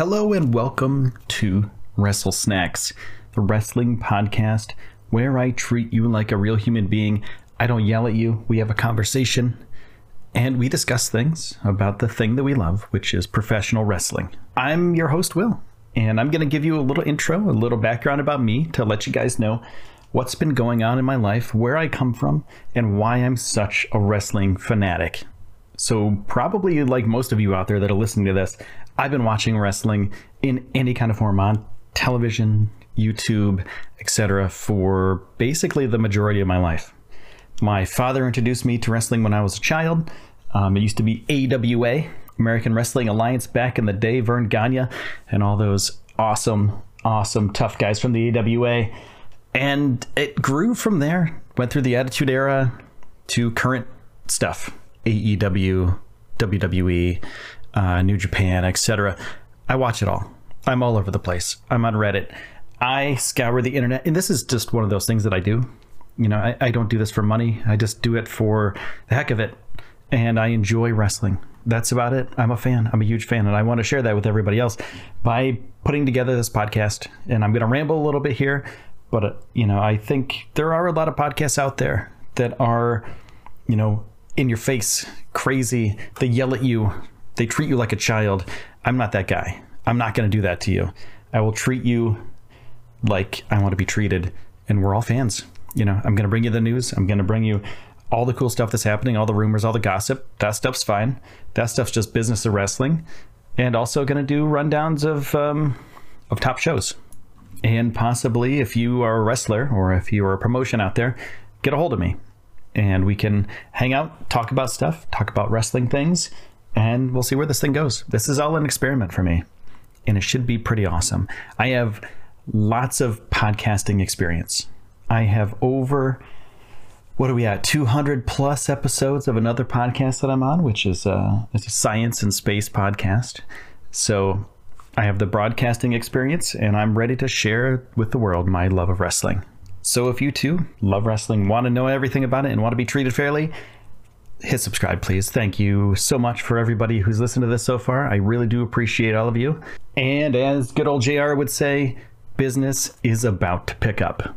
Hello and welcome to Wrestle Snacks, the wrestling podcast where I treat you like a real human being. I don't yell at you, we have a conversation, and we discuss things about the thing that we love, which is professional wrestling. I'm your host, Will, and I'm going to give you a little intro, a little background about me to let you guys know what's been going on in my life, where I come from, and why I'm such a wrestling fanatic. So, probably like most of you out there that are listening to this, I've been watching wrestling in any kind of form on television, YouTube, etc., for basically the majority of my life. My father introduced me to wrestling when I was a child. Um, it used to be AWA, American Wrestling Alliance, back in the day, Verne Gagne, and all those awesome, awesome tough guys from the AWA. And it grew from there, went through the Attitude Era to current stuff AEW, WWE, uh, New Japan, etc. I watch it all. I'm all over the place. I'm on Reddit. I scour the internet, and this is just one of those things that I do. You know, I, I don't do this for money. I just do it for the heck of it, and I enjoy wrestling. That's about it. I'm a fan. I'm a huge fan, and I want to share that with everybody else by putting together this podcast. And I'm going to ramble a little bit here, but uh, you know, I think there are a lot of podcasts out there that are, you know, in your face, crazy. They yell at you. They treat you like a child. I'm not that guy. I'm not going to do that to you. I will treat you like I want to be treated, and we're all fans. You know, I'm going to bring you the news. I'm going to bring you all the cool stuff that's happening, all the rumors, all the gossip. That stuff's fine. That stuff's just business of wrestling, and also going to do rundowns of um, of top shows. And possibly, if you are a wrestler or if you are a promotion out there, get a hold of me, and we can hang out, talk about stuff, talk about wrestling things, and we'll see where this thing goes. This is all an experiment for me, and it should be pretty awesome. I have lots of podcasting experience. I have over what are we at 200 plus episodes of another podcast that I'm on, which is uh, a science and space podcast. So I have the broadcasting experience, and I'm ready to share with the world my love of wrestling. So if you too love wrestling, want to know everything about it, and want to be treated fairly, hit subscribe, please. Thank you so much for everybody who's listened to this so far. I really do appreciate all of you. And as good old JR would say, business is about to pick up.